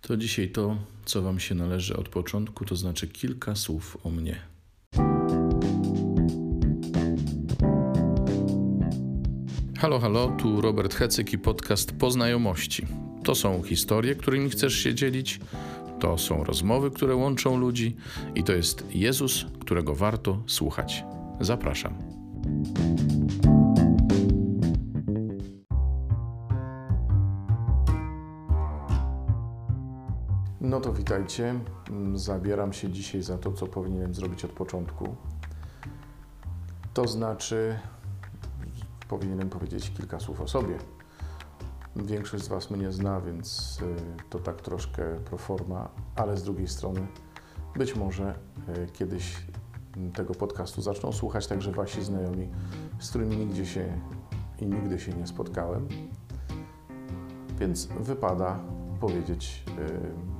To dzisiaj to, co Wam się należy od początku, to znaczy kilka słów o mnie. Halo, halo, tu Robert Hecyk i podcast Poznajomości. To są historie, którymi chcesz się dzielić, to są rozmowy, które łączą ludzi i to jest Jezus, którego warto słuchać. Zapraszam. Witajcie. Zabieram się dzisiaj za to, co powinienem zrobić od początku. To znaczy, powinienem powiedzieć kilka słów o sobie. Większość z Was mnie zna, więc y, to tak troszkę pro forma, ale z drugiej strony być może y, kiedyś tego podcastu zaczną słuchać także Wasi znajomi, z którymi nigdzie się i nigdy się nie spotkałem. Więc wypada powiedzieć y,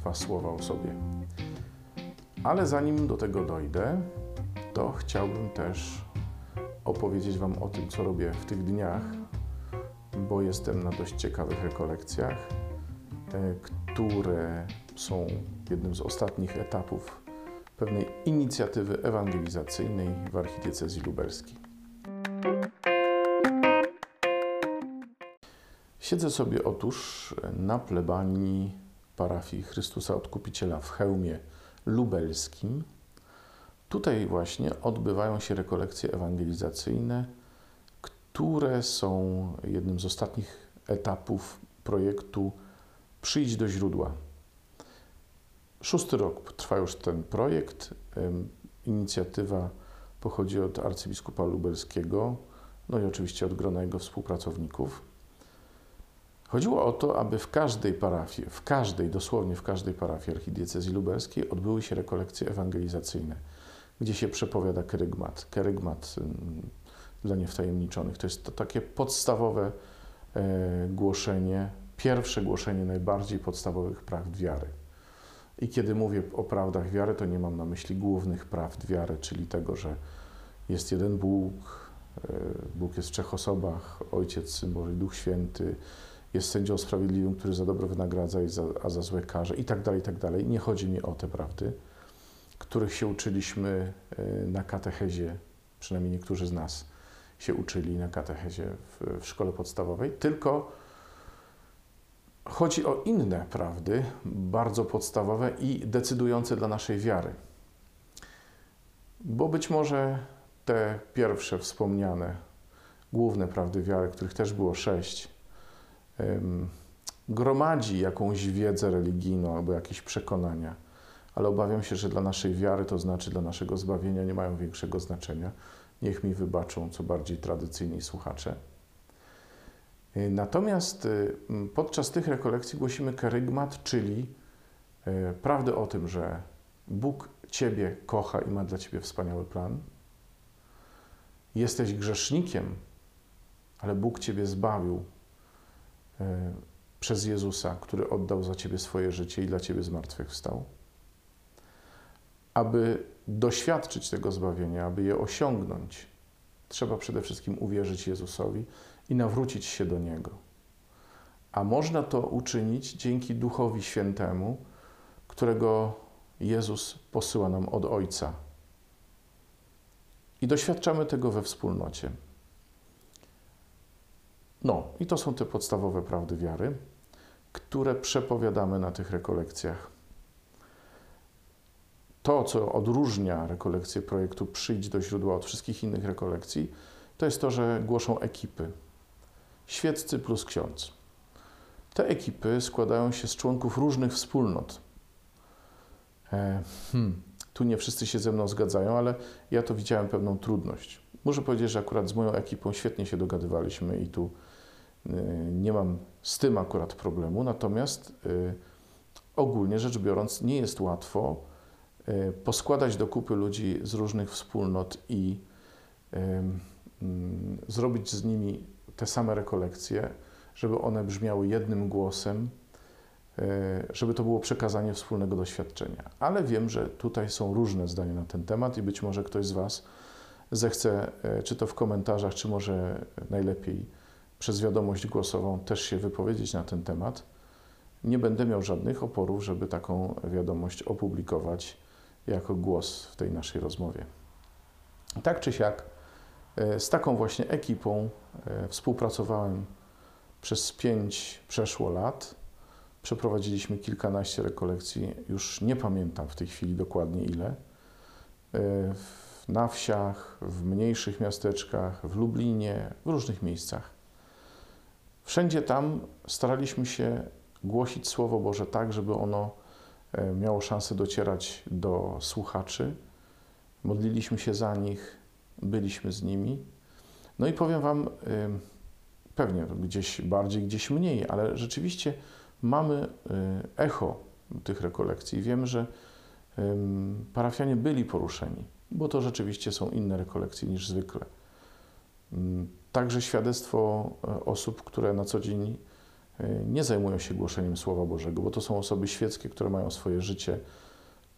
dwa słowa o sobie. Ale zanim do tego dojdę, to chciałbym też opowiedzieć Wam o tym, co robię w tych dniach, bo jestem na dość ciekawych rekolekcjach, e, które są jednym z ostatnich etapów pewnej inicjatywy ewangelizacyjnej w archidiecezji lubelskiej. Siedzę sobie otóż na plebanii parafii Chrystusa Odkupiciela w Chełmie Lubelskim. Tutaj właśnie odbywają się rekolekcje ewangelizacyjne, które są jednym z ostatnich etapów projektu Przyjdź do źródła. Szósty rok trwa już ten projekt. Inicjatywa pochodzi od arcybiskupa lubelskiego, no i oczywiście od grona jego współpracowników. Chodziło o to, aby w każdej parafii, w każdej, dosłownie w każdej parafii archidiecezji lubelskiej odbyły się rekolekcje ewangelizacyjne, gdzie się przepowiada kerygmat. Kerygmat dla niewtajemniczonych to jest to takie podstawowe e, głoszenie, pierwsze głoszenie najbardziej podstawowych prawd wiary. I kiedy mówię o prawdach wiary, to nie mam na myśli głównych prawd wiary, czyli tego, że jest jeden Bóg, e, Bóg jest w trzech osobach, Ojciec, Syn Boży, Duch Święty, jest sędzią sprawiedliwym, który za dobro wynagradza, a za złe karze i tak dalej, i tak dalej. Nie chodzi mi o te prawdy, których się uczyliśmy e, na katechezie, przynajmniej niektórzy z nas się uczyli na katechezie w, w szkole podstawowej, tylko chodzi o inne prawdy, bardzo podstawowe i decydujące dla naszej wiary. Bo być może te pierwsze wspomniane, główne prawdy wiary, których też było sześć, gromadzi jakąś wiedzę religijną albo jakieś przekonania, ale obawiam się, że dla naszej wiary, to znaczy dla naszego zbawienia, nie mają większego znaczenia. Niech mi wybaczą co bardziej tradycyjni słuchacze. Y, natomiast y, podczas tych rekolekcji głosimy kerygmat, czyli y, prawdę o tym, że Bóg Ciebie kocha i ma dla Ciebie wspaniały plan. Jesteś grzesznikiem, ale Bóg Ciebie zbawił przez Jezusa, który oddał za Ciebie swoje życie i dla Ciebie zmartwychwstał. Aby doświadczyć tego zbawienia, aby je osiągnąć, trzeba przede wszystkim uwierzyć Jezusowi i nawrócić się do Niego. A można to uczynić dzięki Duchowi Świętemu, którego Jezus posyła nam od Ojca. I doświadczamy tego we wspólnocie. No, i to są te podstawowe prawdy wiary, które przepowiadamy na tych rekolekcjach. To, co odróżnia rekolekcję projektu Przyjdź do źródła od wszystkich innych rekolekcji, to jest to, że głoszą ekipy. Świeccy plus ksiądz. Te ekipy składają się z członków różnych wspólnot. E, hmm, tu nie wszyscy się ze mną zgadzają, ale ja to widziałem pewną trudność. Muszę powiedzieć, że akurat z moją ekipą świetnie się dogadywaliśmy i tu nie mam z tym akurat problemu. Natomiast y, ogólnie rzecz biorąc, nie jest łatwo y, poskładać do kupy ludzi z różnych wspólnot i mm, zrobić z nimi te same rekolekcje, żeby one brzmiały jednym głosem, żeby to było przekazanie wspólnego doświadczenia. Ale wiem, że tutaj są różne zdania na ten temat i być może ktoś z Was zechce, czy to w komentarzach, czy może najlepiej przez wiadomość głosową, też się wypowiedzieć na ten temat. nie będę miał żadnych oporów, żeby taką wiadomość opublikować jako głos w tej naszej rozmowie. Tak czy siak, e, z taką właśnie ekipą e, współpracowałem przez pięć przeszło lat. Przeprowadziliśmy kilkanaście rekolekcji, już nie pamiętam w tej chwili dokładnie ile. E, na wsiach, w mniejszych miasteczkach, w Lublinie, w różnych miejscach. Wszędzie tam staraliśmy się głosić Słowo Boże tak, żeby ono e, miało szansę docierać do słuchaczy. Modliliśmy się za nich, byliśmy z nimi. No i powiem Wam, pewnie gdzieś bardziej, gdzieś mniej, ale rzeczywiście mamy y, echo tych rekolekcji. Wiemy, że parafianie byli poruszeni, bo to rzeczywiście są inne rekolekcje niż zwykle. Także świadectwo e, osób, które na co dzień e, nie zajmują się głoszeniem Słowa Bożego, bo to są osoby świeckie, które mają swoje życie,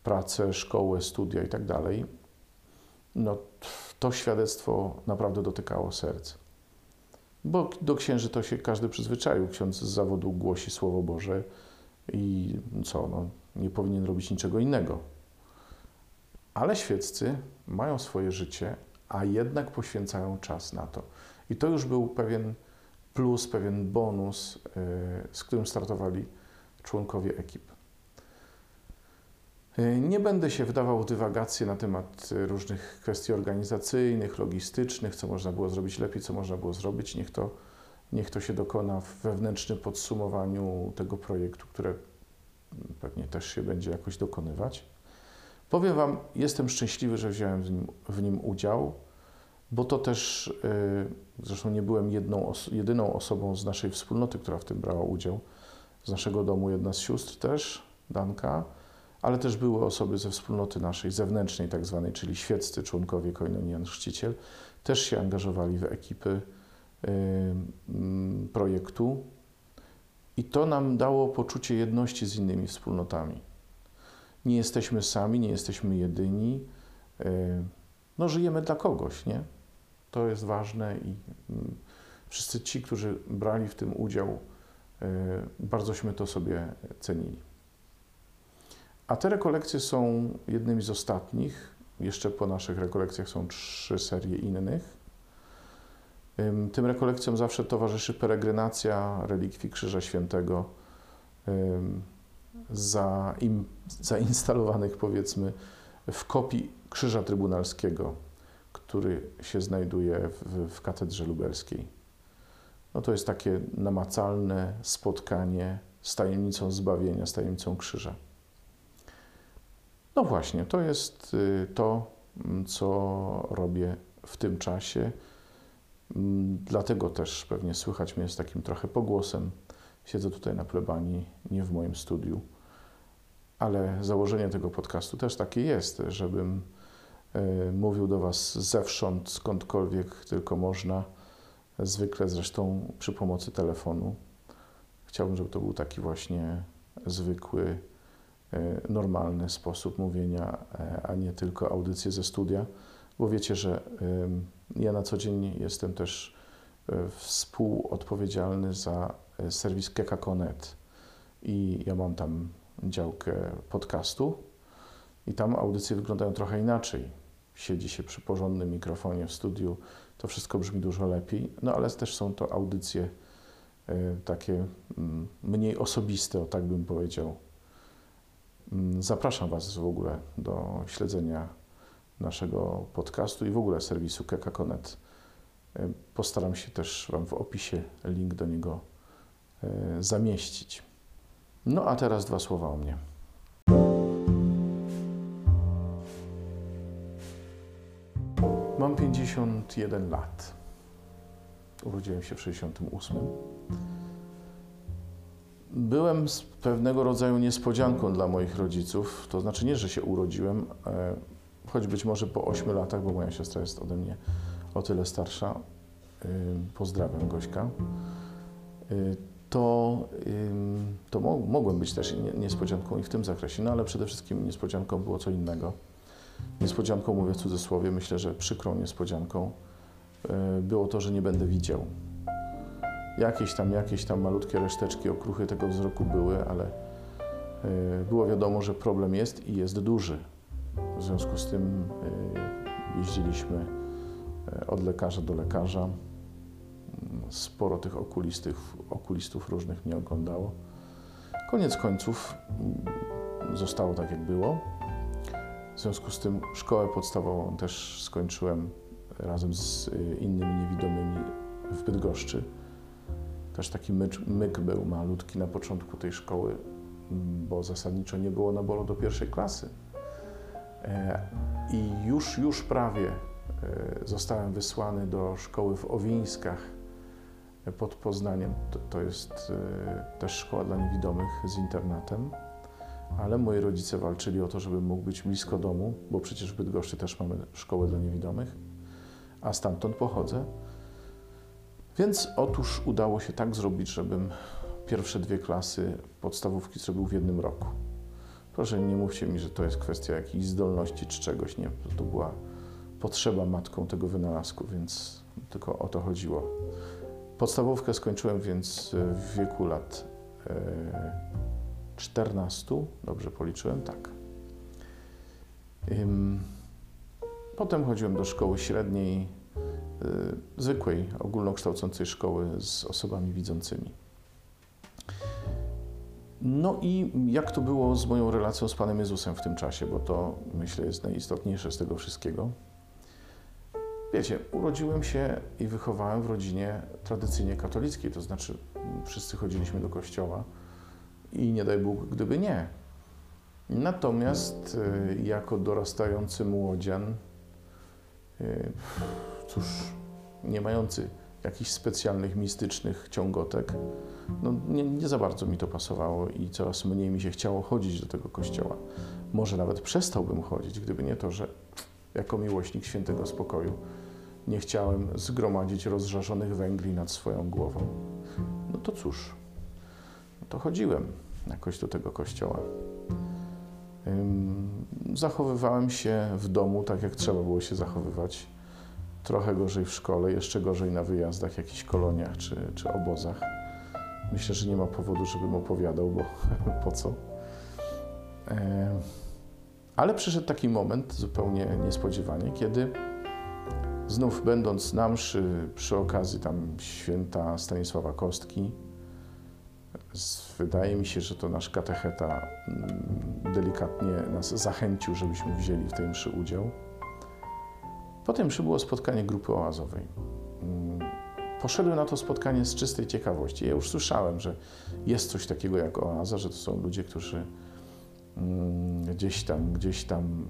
pracę, szkołę, studia itd. Tak no, to świadectwo naprawdę dotykało serc. Bo do księży to się każdy przyzwyczaił. Ksiądz z zawodu głosi Słowo Boże i co, no, nie powinien robić niczego innego. Ale świeccy mają swoje życie, a jednak poświęcają czas na to. I to już był pewien plus, pewien bonus, y, z którym startowali członkowie ekip. Y, nie będę się wdawał w dywagacje na temat różnych kwestii organizacyjnych, logistycznych, co można było zrobić lepiej, co można było zrobić. Niech to, niech to się dokona w wewnętrznym podsumowaniu tego projektu, które pewnie też się będzie jakoś dokonywać. Powiem Wam, jestem szczęśliwy, że wziąłem w nim, w nim udział, bo to też, y, zresztą nie byłem jedną, jedyną osobą z naszej wspólnoty, która w tym brała udział. Z naszego domu jedna z sióstr też, Danka, ale też były osoby ze wspólnoty naszej zewnętrznej, tak zwanej, czyli świeccy członkowie Koinonii Jan Chrzciciel, też się angażowali w ekipy y, mm, projektu i to nam dało poczucie jedności z innymi wspólnotami. Nie jesteśmy sami, nie jesteśmy jedyni. Y, no, żyjemy dla kogoś, nie? To jest ważne i mm, wszyscy ci, którzy brali w tym udział, y, bardzośmy to sobie cenili. A te rekolekcje są jednymi z ostatnich. Jeszcze po naszych rekolekcjach są trzy serie innych. Tym rekolekcjom zawsze towarzyszy peregrinacja relikwii Krzyża Świętego zainstalowanych powiedzmy w kopii Krzyża Trybunalskiego, który się znajduje w, w katedrze lubelskiej. No to jest takie namacalne spotkanie z tajemnicą zbawienia, z tajemnicą krzyża. No właśnie, to jest y, to, mm, co robię w tym czasie. Mm, dlatego też pewnie słychać mnie z takim trochę pogłosem. Siedzę tutaj na plebanii, nie w moim studiu, ale założenie tego podcastu też takie jest, żebym mówił do Was zewsząd, skądkolwiek tylko można, zwykle zresztą przy pomocy telefonu. Chciałbym, żeby to był taki właśnie zwykły, E, normalny sposób mówienia, e, a nie tylko audycje ze studia, bo wiecie, że ja na co dzień jestem też e, współodpowiedzialny za serwis Keka.net i ja mam tam działkę podcastu i tam audycje wyglądają trochę inaczej. Siedzi się przy porządnym mikrofonie w studiu, to wszystko brzmi dużo lepiej, no ale też są to audycje takie mm, mniej osobiste, o tak bym powiedział. Mm, zapraszam Was w ogóle do śledzenia naszego podcastu i w ogóle serwisu Keka.net. E, postaram się też Wam w opisie link do niego e, zamieścić. No a teraz dwa słowa o mnie. Mam 51 lat. Urodziłem się w 68 byłem z pewnego rodzaju niespodzianką dla moich rodziców. To znaczy nie, że się urodziłem, e, choć być może po 8 latach, bo moja siostra jest ode mnie o tyle starsza. E, pozdrawiam Gośka. E, to, to mogłem być też niespodzianką i w tym zakresie, no ale przede wszystkim niespodzianką było co innego. Niespodzianką, mówię w cudzysłowie, myślę, że przykrą niespodzianką było to, że nie będę widział Jakieś tam, jakieś tam malutkie reszteczki, okruchy tego wzroku były, ale y, było wiadomo, że problem jest i jest duży. W związku z tym y, jeździliśmy od lekarza do lekarza. Sporo tych okulistów, okulistów różnych mnie oglądało. Koniec końców mm, zostało tak, jak było. W związku z tym szkołę podstawową też skończyłem razem z y, innymi niewidomymi w Bydgoszczy. Też taki myk, myk był malutki na początku tej szkoły, bo zasadniczo nie było naboru do pierwszej klasy. E, I już, już prawie e, zostałem wysłany do szkoły w Owińskach pod Poznaniem. To, to jest e, też szkoła dla niewidomych z internatem ale moi rodzice walczyli o to, żeby mógł być blisko domu, bo przecież w Bydgoszczy też mamy szkołę dla niewidomych, a stamtąd pochodzę. Więc otóż udało się tak zrobić, żebym pierwsze dwie klasy podstawówki zrobił w jednym roku. Proszę, nie mówcie mi, że to jest kwestia jakiejś zdolności czy czegoś. Nie, to była potrzeba matką tego wynalazku, więc tylko o to chodziło. Podstawówkę skończyłem więc w wieku lat e, 14, dobrze policzyłem, tak. Potem chodziłem do szkoły średniej, y, zwykłej, ogólnokształcącej szkoły z osobami widzącymi. No i jak to było z moją relacją z Panem Jezusem w tym czasie, bo to myślę jest najistotniejsze z tego wszystkiego. Wiecie, urodziłem się i wychowałem w rodzinie tradycyjnie katolickiej, to znaczy wszyscy chodziliśmy do kościoła i nie daj Bóg, gdyby nie. Natomiast y, jako dorastający młodzian, y, cóż, nie mający jakichś specjalnych, mistycznych ciągotek, no nie, nie, za bardzo mi to pasowało i coraz mniej mi się chciało chodzić do tego kościoła. Może nawet przestałbym chodzić, gdyby nie to, że jako miłośnik świętego spokoju nie chciałem zgromadzić rozżarzonych węgli nad swoją głową. No to cóż, to chodziłem jakoś do tego kościoła. Zachowywałem się w domu tak, jak trzeba było się zachowywać. Trochę gorzej w szkole, jeszcze gorzej na wyjazdach, jakichś koloniach czy, czy obozach. Myślę, że nie ma powodu, żebym opowiadał, bo po co. Ale przyszedł taki moment, zupełnie niespodziewanie, kiedy znów będąc na mszy przy okazji tam święta Stanisława Kostki, Wydaje mi się, że to nasz katecheta mm, delikatnie nas zachęcił, żebyśmy wzięli w tej mszy udział. Potem mszy było spotkanie grupy oazowej. Mm, poszedłem na to spotkanie z czystej ciekawości. Ja już słyszałem, że jest coś takiego jak oaza, że to są ludzie, którzy mm, gdzieś tam, gdzieś tam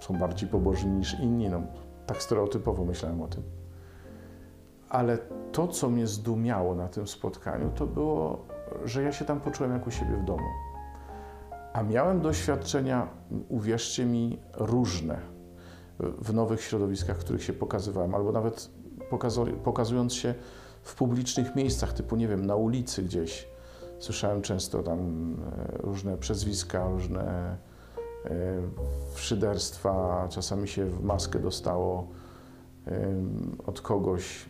są bardziej pobożni niż inni. No, tak stereotypowo myślałem o tym. Ale to, co mnie zdumiało na tym spotkaniu, to było że ja się tam poczułem jak u siebie w domu. A miałem doświadczenia, uwierzcie mi, różne w nowych środowiskach, w których się pokazywałem, albo nawet pokazując się w publicznych miejscach, typu, nie wiem, na ulicy gdzieś. Słyszałem często tam e, różne przezwiska, różne e, szyderstwa, czasami się w maskę dostało od kogoś,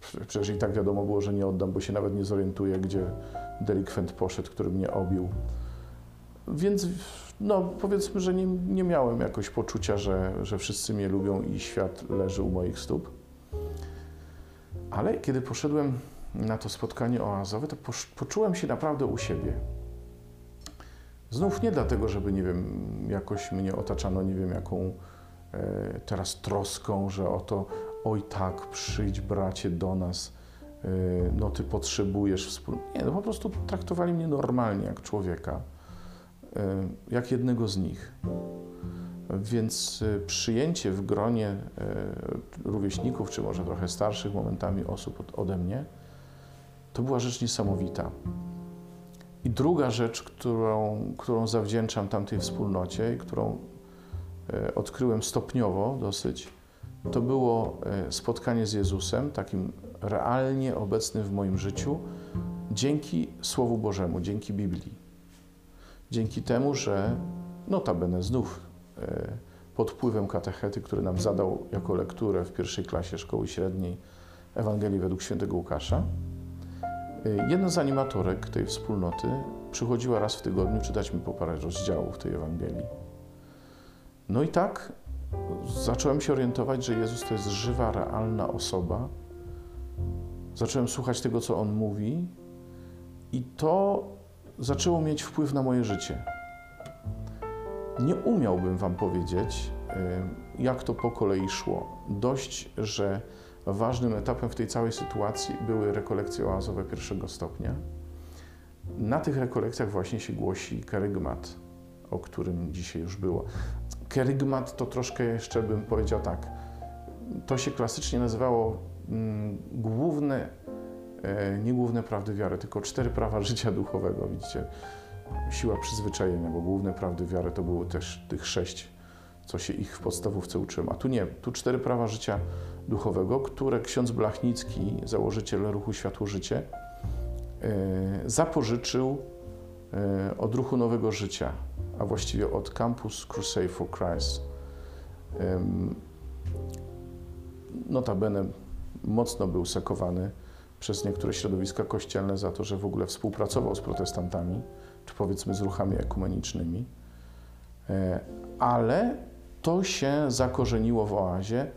Przecież i tak wiadomo było, że nie oddam, bo się nawet nie zorientuję, gdzie delikwent poszedł, który mnie obił. Więc no, powiedzmy, że nie, nie miałem jakoś poczucia, że, że wszyscy mnie lubią i świat leży u moich stóp. Ale kiedy poszedłem na to spotkanie oazowe, to poczułem się naprawdę u siebie. Znów nie dlatego, żeby, nie wiem, jakoś mnie otaczano, nie wiem, jaką e, teraz troską, że oto oj tak, przyjdź bracie do nas, y, no ty potrzebujesz wspólnie. Nie, no po prostu traktowali mnie normalnie, jak człowieka, y, jak jednego z nich. Więc y, przyjęcie w gronie rówieśników, czy może trochę starszych momentami osób ode mnie, to była rzecz niesamowita. I druga rzecz, którą, którą zawdzięczam tamtej wspólnocie i którą odkryłem stopniowo dosyć, to było e, spotkanie z Jezusem, takim realnie obecnym w moim życiu, dzięki Słowu Bożemu, dzięki Biblii. Dzięki temu, że notabene znów e, pod wpływem katechety, który nam zadał jako lekturę w pierwszej klasie szkoły średniej Ewangelii według świętego Łukasza, Y, jedna z animatorek tej wspólnoty przychodziła raz w tygodniu czytać mi po parę rozdziałów tej Ewangelii. No i tak zacząłem się orientować, że Jezus to jest żywa, realna osoba. Zacząłem słuchać tego, co On mówi, i to zaczęło mieć wpływ na moje życie. Nie umiałbym Wam powiedzieć, y, jak to po kolei szło. Dość, że ważnym etapem w tej całej sytuacji były rekolekcje oazowe pierwszego stopnia. Na tych rekolekcjach właśnie się głosi kerygmat, o którym dzisiaj już było. Kerygmat to troszkę jeszcze bym powiedział tak. To się klasycznie nazywało mm, główne, e, nie główne prawdy wiary, tylko cztery prawa życia duchowego. Widzicie, siła przyzwyczajenia, bo główne prawdy wiary to było też tych sześć, co się ich w podstawówce uczyłem. A tu nie, tu cztery prawa życia duchowego, które ksiądz Blachnicki, założyciel ruchu Światło Życie, e, zapożyczył e, od ruchu Nowego Życia, a właściwie od Campus Crusade for Christ. Notabene mocno był sekowany przez niektóre środowiska kościelne za to, że w ogóle współpracował z protestantami, czy powiedzmy z ruchami ekumenicznymi, e, ale to się zakorzeniło w oazie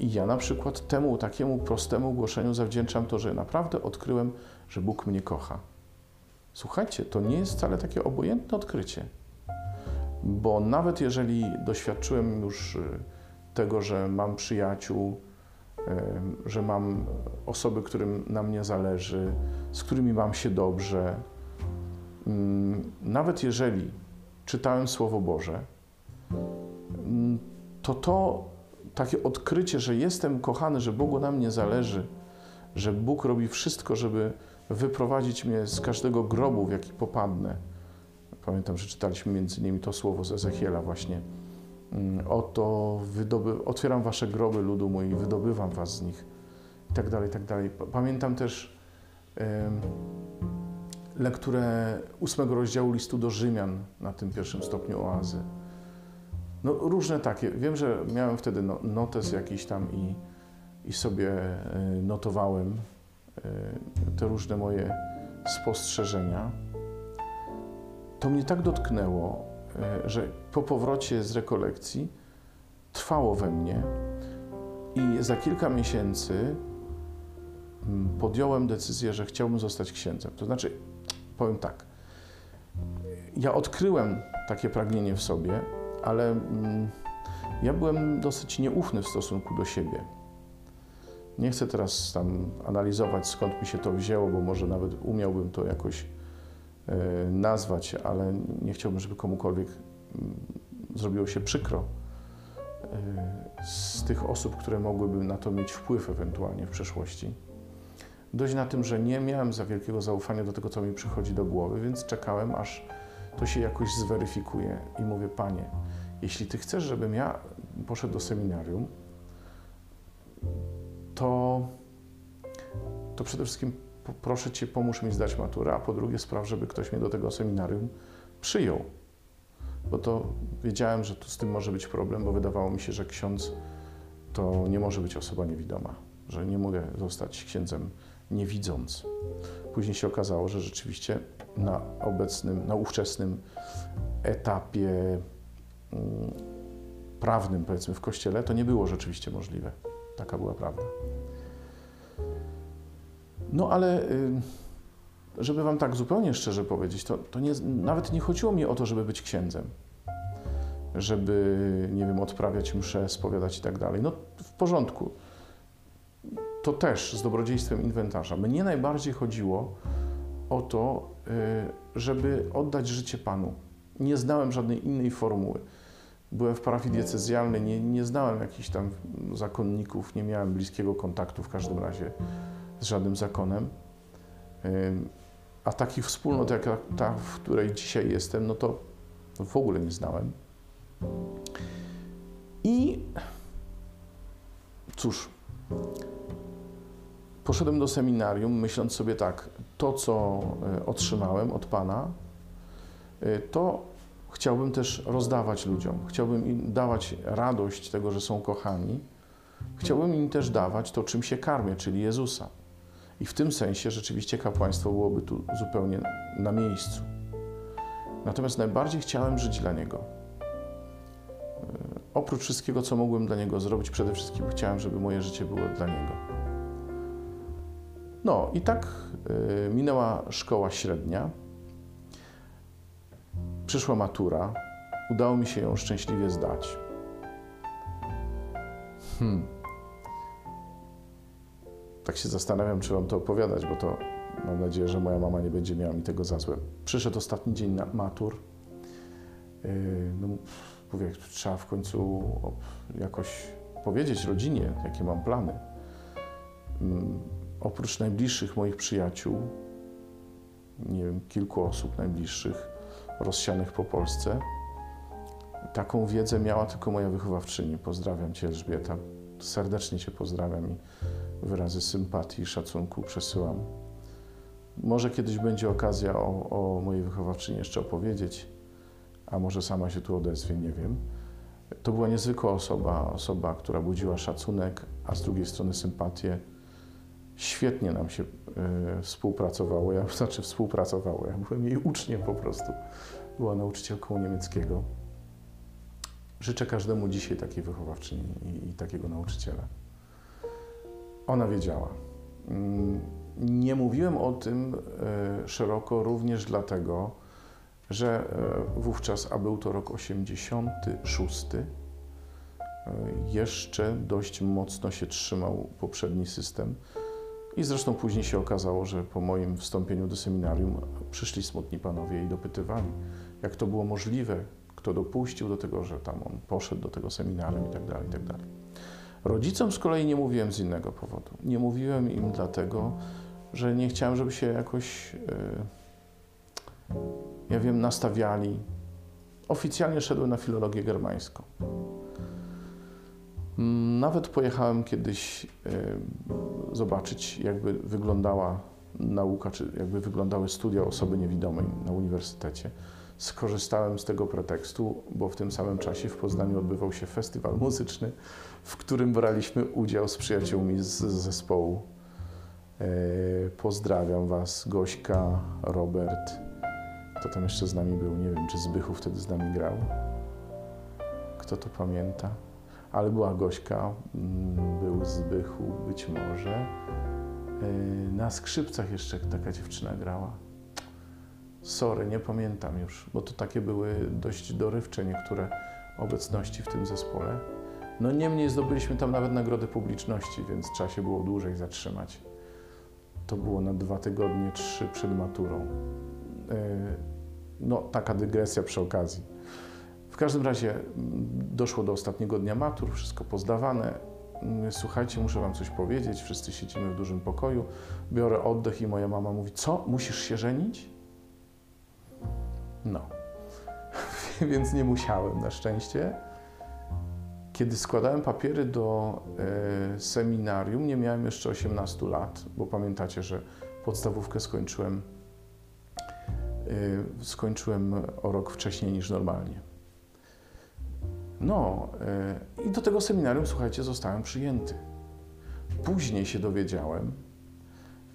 i ja na przykład temu takiemu prostemu głoszeniu zawdzięczam to, że naprawdę odkryłem, że Bóg mnie kocha. Słuchajcie, to nie jest wcale takie obojętne odkrycie, bo nawet jeżeli doświadczyłem już y, tego, że mam przyjaciół, y, że mam osoby, którym na mnie zależy, z którymi mam się dobrze, mm, nawet jeżeli czytałem Słowo Boże, mm, to to takie odkrycie, że jestem kochany, że Bogu na mnie zależy, że Bóg robi wszystko, żeby wyprowadzić mnie z każdego grobu, w jaki popadnę. Pamiętam, że czytaliśmy między innymi to słowo z Ezechiela właśnie. Mm, oto wydoby, otwieram wasze groby, ludu mój, wydobywam was z nich. I tak dalej, i tak dalej. Pamiętam też lekturę ósmego rozdziału listu do Rzymian na tym pierwszym stopniu oazy. No różne takie. Wiem, że miałem wtedy no, notes jakiś tam i, i sobie e, notowałem e, te różne moje spostrzeżenia. To mnie tak dotknęło, e, że po powrocie z rekolekcji trwało we mnie i za kilka miesięcy mm, podjąłem decyzję, że chciałbym zostać księdzem. To znaczy, powiem tak, ja odkryłem takie pragnienie w sobie, ale mm, ja byłem dosyć nieufny w stosunku do siebie. Nie chcę teraz tam analizować, skąd mi się to wzięło, bo może nawet umiałbym to jakoś nazwać, ale nie chciałbym, żeby komukolwiek mm, zrobiło się przykro e, z tych osób, które mogłyby na to mieć wpływ ewentualnie w przeszłości. Dość na tym, że nie miałem za wielkiego zaufania do tego, co mi przychodzi do głowy, więc czekałem, aż to się jakoś zweryfikuje i mówię, Panie, jeśli Ty chcesz, żebym ja poszedł do seminarium, to, to przede wszystkim proszę Cię, pomóż mi zdać maturę, a po drugie spraw, żeby ktoś mnie do tego seminarium przyjął. Bo to wiedziałem, że tu z tym może być problem, bo wydawało mi się, że ksiądz to nie może być osoba niewidoma, że nie mogę zostać księdzem nie widząc. Później się okazało, że rzeczywiście na obecnym, na ówczesnym etapie mm, prawnym, powiedzmy, w kościele, to nie było rzeczywiście możliwe. Taka była prawda. No ale, y, żeby Wam tak zupełnie szczerze powiedzieć, to, to nie, nawet nie chodziło mi o to, żeby być księdzem, żeby, nie wiem, odprawiać mszę, spowiadać i tak dalej. No w porządku. To też z dobrodziejstwem inwentarza. Mnie najbardziej chodziło o to, y, żeby oddać życie Panu. Nie znałem żadnej innej formuły. Byłem w parafii diecezjalnej, nie, nie znałem jakichś tam zakonników, nie miałem bliskiego kontaktu w każdym razie z żadnym zakonem. A takich wspólnot jak ta, w której dzisiaj jestem, no to w ogóle nie znałem. I cóż, Poszedłem do seminarium, myśląc sobie tak, to co e, otrzymałem od Pana, e, to chciałbym też rozdawać ludziom. Chciałbym im dawać radość tego, że są kochani. Chciałbym im też dawać to, czym się karmię, czyli Jezusa. I w tym sensie rzeczywiście kapłaństwo byłoby tu zupełnie na miejscu. Natomiast najbardziej chciałem żyć dla Niego. E, oprócz wszystkiego, co mogłem dla Niego zrobić, przede wszystkim chciałem, żeby moje życie było dla Niego. No i tak y, minęła szkoła średnia. Przyszła matura. Udało mi się ją szczęśliwie zdać. Hmm. Tak się zastanawiam, czy Wam to opowiadać, bo to mam nadzieję, że moja mama nie będzie miała mi tego za złe. Przyszedł ostatni dzień na matur. Yy, no, mówię, trzeba w końcu jakoś powiedzieć rodzinie, jakie mam plany. Yy, oprócz najbliższych moich przyjaciół, nie wiem, kilku osób najbliższych, rozsianych po Polsce, taką wiedzę miała tylko moja wychowawczyni. Pozdrawiam Cię, Elżbieta. Serdecznie Cię pozdrawiam i wyrazy sympatii i szacunku przesyłam. Może kiedyś będzie okazja o, o mojej wychowawczyni jeszcze opowiedzieć, a może sama się tu odezwie, nie wiem. To była niezwykła osoba, osoba, która budziła szacunek, a z drugiej strony sympatię. Świetnie nam się y, współpracowało, ja, znaczy współpracowało, ja byłem jej uczniem po prostu. Była nauczycielką niemieckiego. Życzę każdemu dzisiaj takiej wychowawczyni i, i takiego nauczyciela. Ona wiedziała. Mm, nie mówiłem o tym e, szeroko również dlatego, że e, wówczas, a był to rok 86, e, jeszcze dość mocno się trzymał poprzedni system. I zresztą później się okazało, że po moim wstąpieniu do seminarium przyszli smutni panowie i dopytywali, jak to było możliwe, kto dopuścił do tego, że tam on poszedł do tego seminarium i tak Rodzicom z kolei nie mówiłem z innego powodu. Nie mówiłem im dlatego, że nie chciałem, żeby się jakoś, yy, ja wiem, nastawiali. Oficjalnie szedłem na filologię germańską. Mm, nawet pojechałem kiedyś yy, zobaczyć, jakby wyglądała nauka, czy jakby wyglądały studia osoby niewidomej na uniwersytecie skorzystałem z tego pretekstu, bo w tym samym czasie w Poznaniu odbywał się festiwal muzyczny, w którym braliśmy udział z przyjaciółmi z zespołu. E, pozdrawiam Was, Gośka, Robert. Kto tam jeszcze z nami był? Nie wiem, czy Zbychu wtedy z nami grał. Kto to pamięta? Ale była Gośka, mm, był Zbychu być może. E, na skrzypcach jeszcze taka dziewczyna grała. Sorry, nie pamiętam już, bo to takie były dość dorywcze niektóre obecności w tym zespole. No niemniej zdobyliśmy tam nawet nagrodę publiczności, więc trzeba się było dłużej zatrzymać. To było na dwa tygodnie, trzy przed maturą. E, no, taka dygresja przy okazji. W każdym razie mm, doszło do ostatniego dnia matur, wszystko pozdawane. Słuchajcie, muszę wam coś powiedzieć. Wszyscy siedzimy w dużym pokoju. Biorę oddech i moja mama mówi: Co, musisz się żenić? No. Więc nie musiałem na szczęście. Kiedy składałem papiery do e, seminarium, nie miałem jeszcze 18 lat, bo pamiętacie, że podstawówkę skończyłem, e, skończyłem o rok wcześniej niż normalnie. No e, i do tego seminarium, słuchajcie, zostałem przyjęty. Później się dowiedziałem,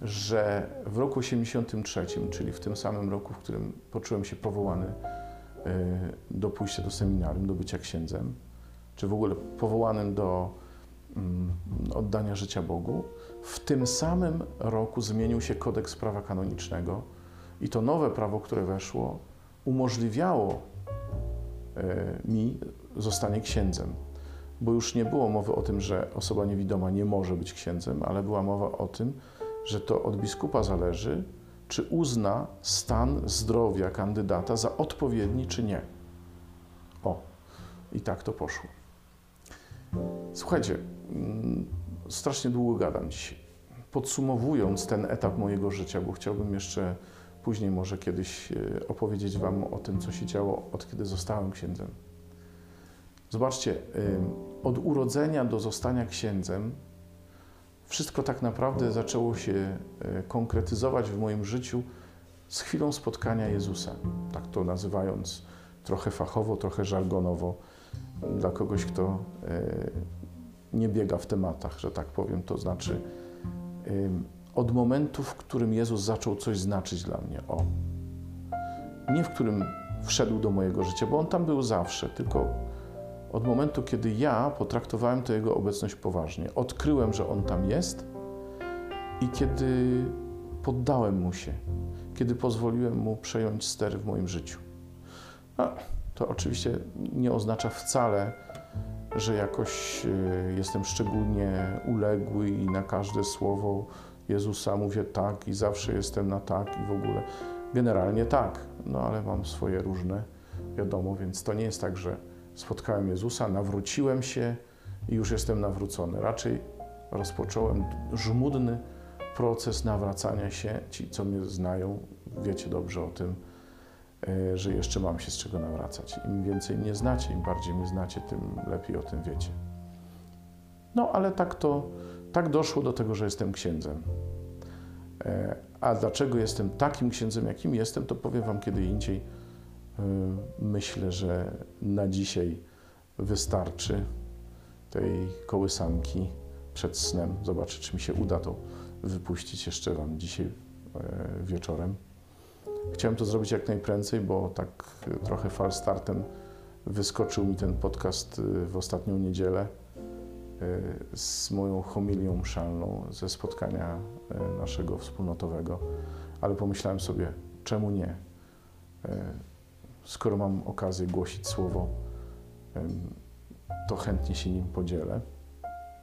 że w roku 83, czyli w tym samym roku, w którym poczułem się powołany e, do pójścia do seminarium, do bycia księdzem, czy w ogóle powołanym do mm, oddania życia Bogu, w tym samym roku zmienił się kodeks prawa kanonicznego i to nowe prawo, które weszło, umożliwiało e, mi zostanie księdzem. Bo już nie było mowy o tym, że osoba niewidoma nie może być księdzem, ale była mowa o tym, że to od biskupa zależy, czy uzna stan zdrowia kandydata za odpowiedni, czy nie. O, i tak to poszło. Słuchajcie, mm, strasznie długo gadam dzisiaj. Podsumowując ten etap mojego życia, bo chciałbym jeszcze później może kiedyś e, opowiedzieć Wam o tym, co się działo od kiedy zostałem księdzem. Zobaczcie, od urodzenia do zostania księdzem wszystko tak naprawdę zaczęło się e, konkretyzować w moim życiu z chwilą spotkania Jezusa. Tak to nazywając trochę fachowo, trochę żargonowo, dla kogoś, kto e, nie biega w tematach, że tak powiem. To znaczy, od momentu, w którym Jezus zaczął coś znaczyć dla mnie. O. Nie w którym wszedł do mojego życia, bo On tam był zawsze, tylko od momentu, kiedy ja potraktowałem tę Jego obecność poważnie. Odkryłem, że On tam jest i kiedy poddałem Mu się, kiedy pozwoliłem Mu przejąć stery w moim życiu. No, to oczywiście nie oznacza wcale, że jakoś e, jestem szczególnie uległy i na każde słowo Jezusa mówię tak i zawsze jestem na tak i w ogóle. Generalnie tak, no ale mam swoje różne, wiadomo, więc to nie jest tak, że spotkałem Jezusa, nawróciłem się i już jestem nawrócony. Raczej rozpocząłem żmudny proces nawracania się. Ci, co mnie znają, wiecie dobrze o tym, e, że jeszcze mam się z czego nawracać. Im więcej mnie znacie, im bardziej mnie znacie, tym lepiej o tym wiecie. No, ale tak to, tak doszło do tego, że jestem księdzem. E, a dlaczego jestem takim księdzem, jakim jestem, to powiem Wam kiedy indziej. E, myślę, że na dzisiaj wystarczy tej kołysanki przed snem. Zobaczę, czy mi się uda to wypuścić jeszcze Wam dzisiaj e, wieczorem. Chciałem to zrobić jak najprędzej, bo tak trochę fal startem wyskoczył mi ten podcast w ostatnią niedzielę z moją homilią mszalną ze spotkania naszego wspólnotowego, ale pomyślałem sobie, czemu nie? Skoro mam okazję głosić słowo, to chętnie się nim podzielę.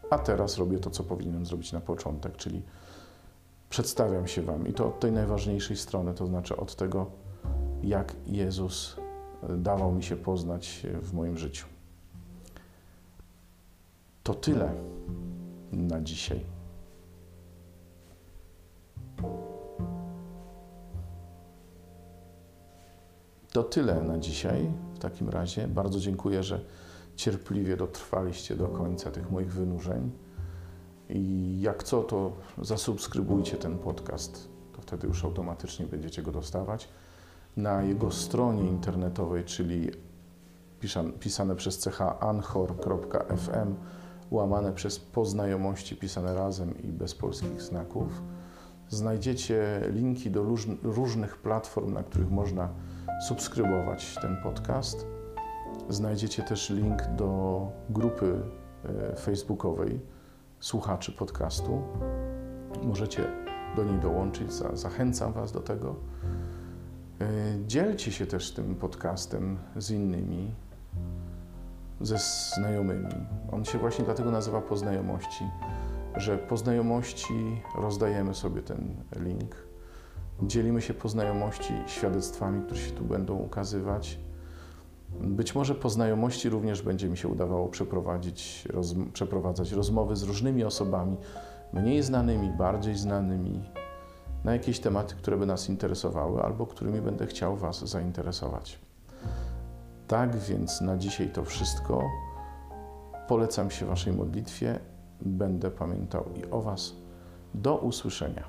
A teraz robię to, co powinienem zrobić na początek, czyli przedstawiam się Wam i to od tej najważniejszej strony, to znaczy od tego, jak Jezus dawał mi się poznać w moim życiu. To tyle na dzisiaj. To tyle na dzisiaj. W takim razie bardzo dziękuję, że cierpliwie dotrwaliście do końca tych moich wynurzeń. I jak co, to zasubskrybujcie ten podcast. To wtedy już automatycznie będziecie go dostawać. Na jego stronie internetowej, czyli pisane przez ch anchor.fm łamane przez poznajomości pisane razem i bez polskich znaków. Znajdziecie linki do różnych platform, na których można subskrybować ten podcast. Znajdziecie też link do grupy e, facebookowej słuchaczy podcastu. Możecie do niej dołączyć, zachęcam Was do tego. E, dzielcie się też tym podcastem z innymi, ze znajomymi. On się właśnie dlatego nazywa po znajomości, że po znajomości rozdajemy sobie ten link, dzielimy się po znajomości świadectwami, które się tu będą ukazywać. Być może po znajomości również będzie mi się udawało przeprowadzić, roz, przeprowadzać rozmowy z różnymi osobami, mniej znanymi, bardziej znanymi, na jakieś tematy, które by nas interesowały albo którymi będę chciał Was zainteresować. Tak więc na dzisiaj to wszystko. Polecam się Waszej modlitwie. Będę pamiętał i o Was. Do usłyszenia.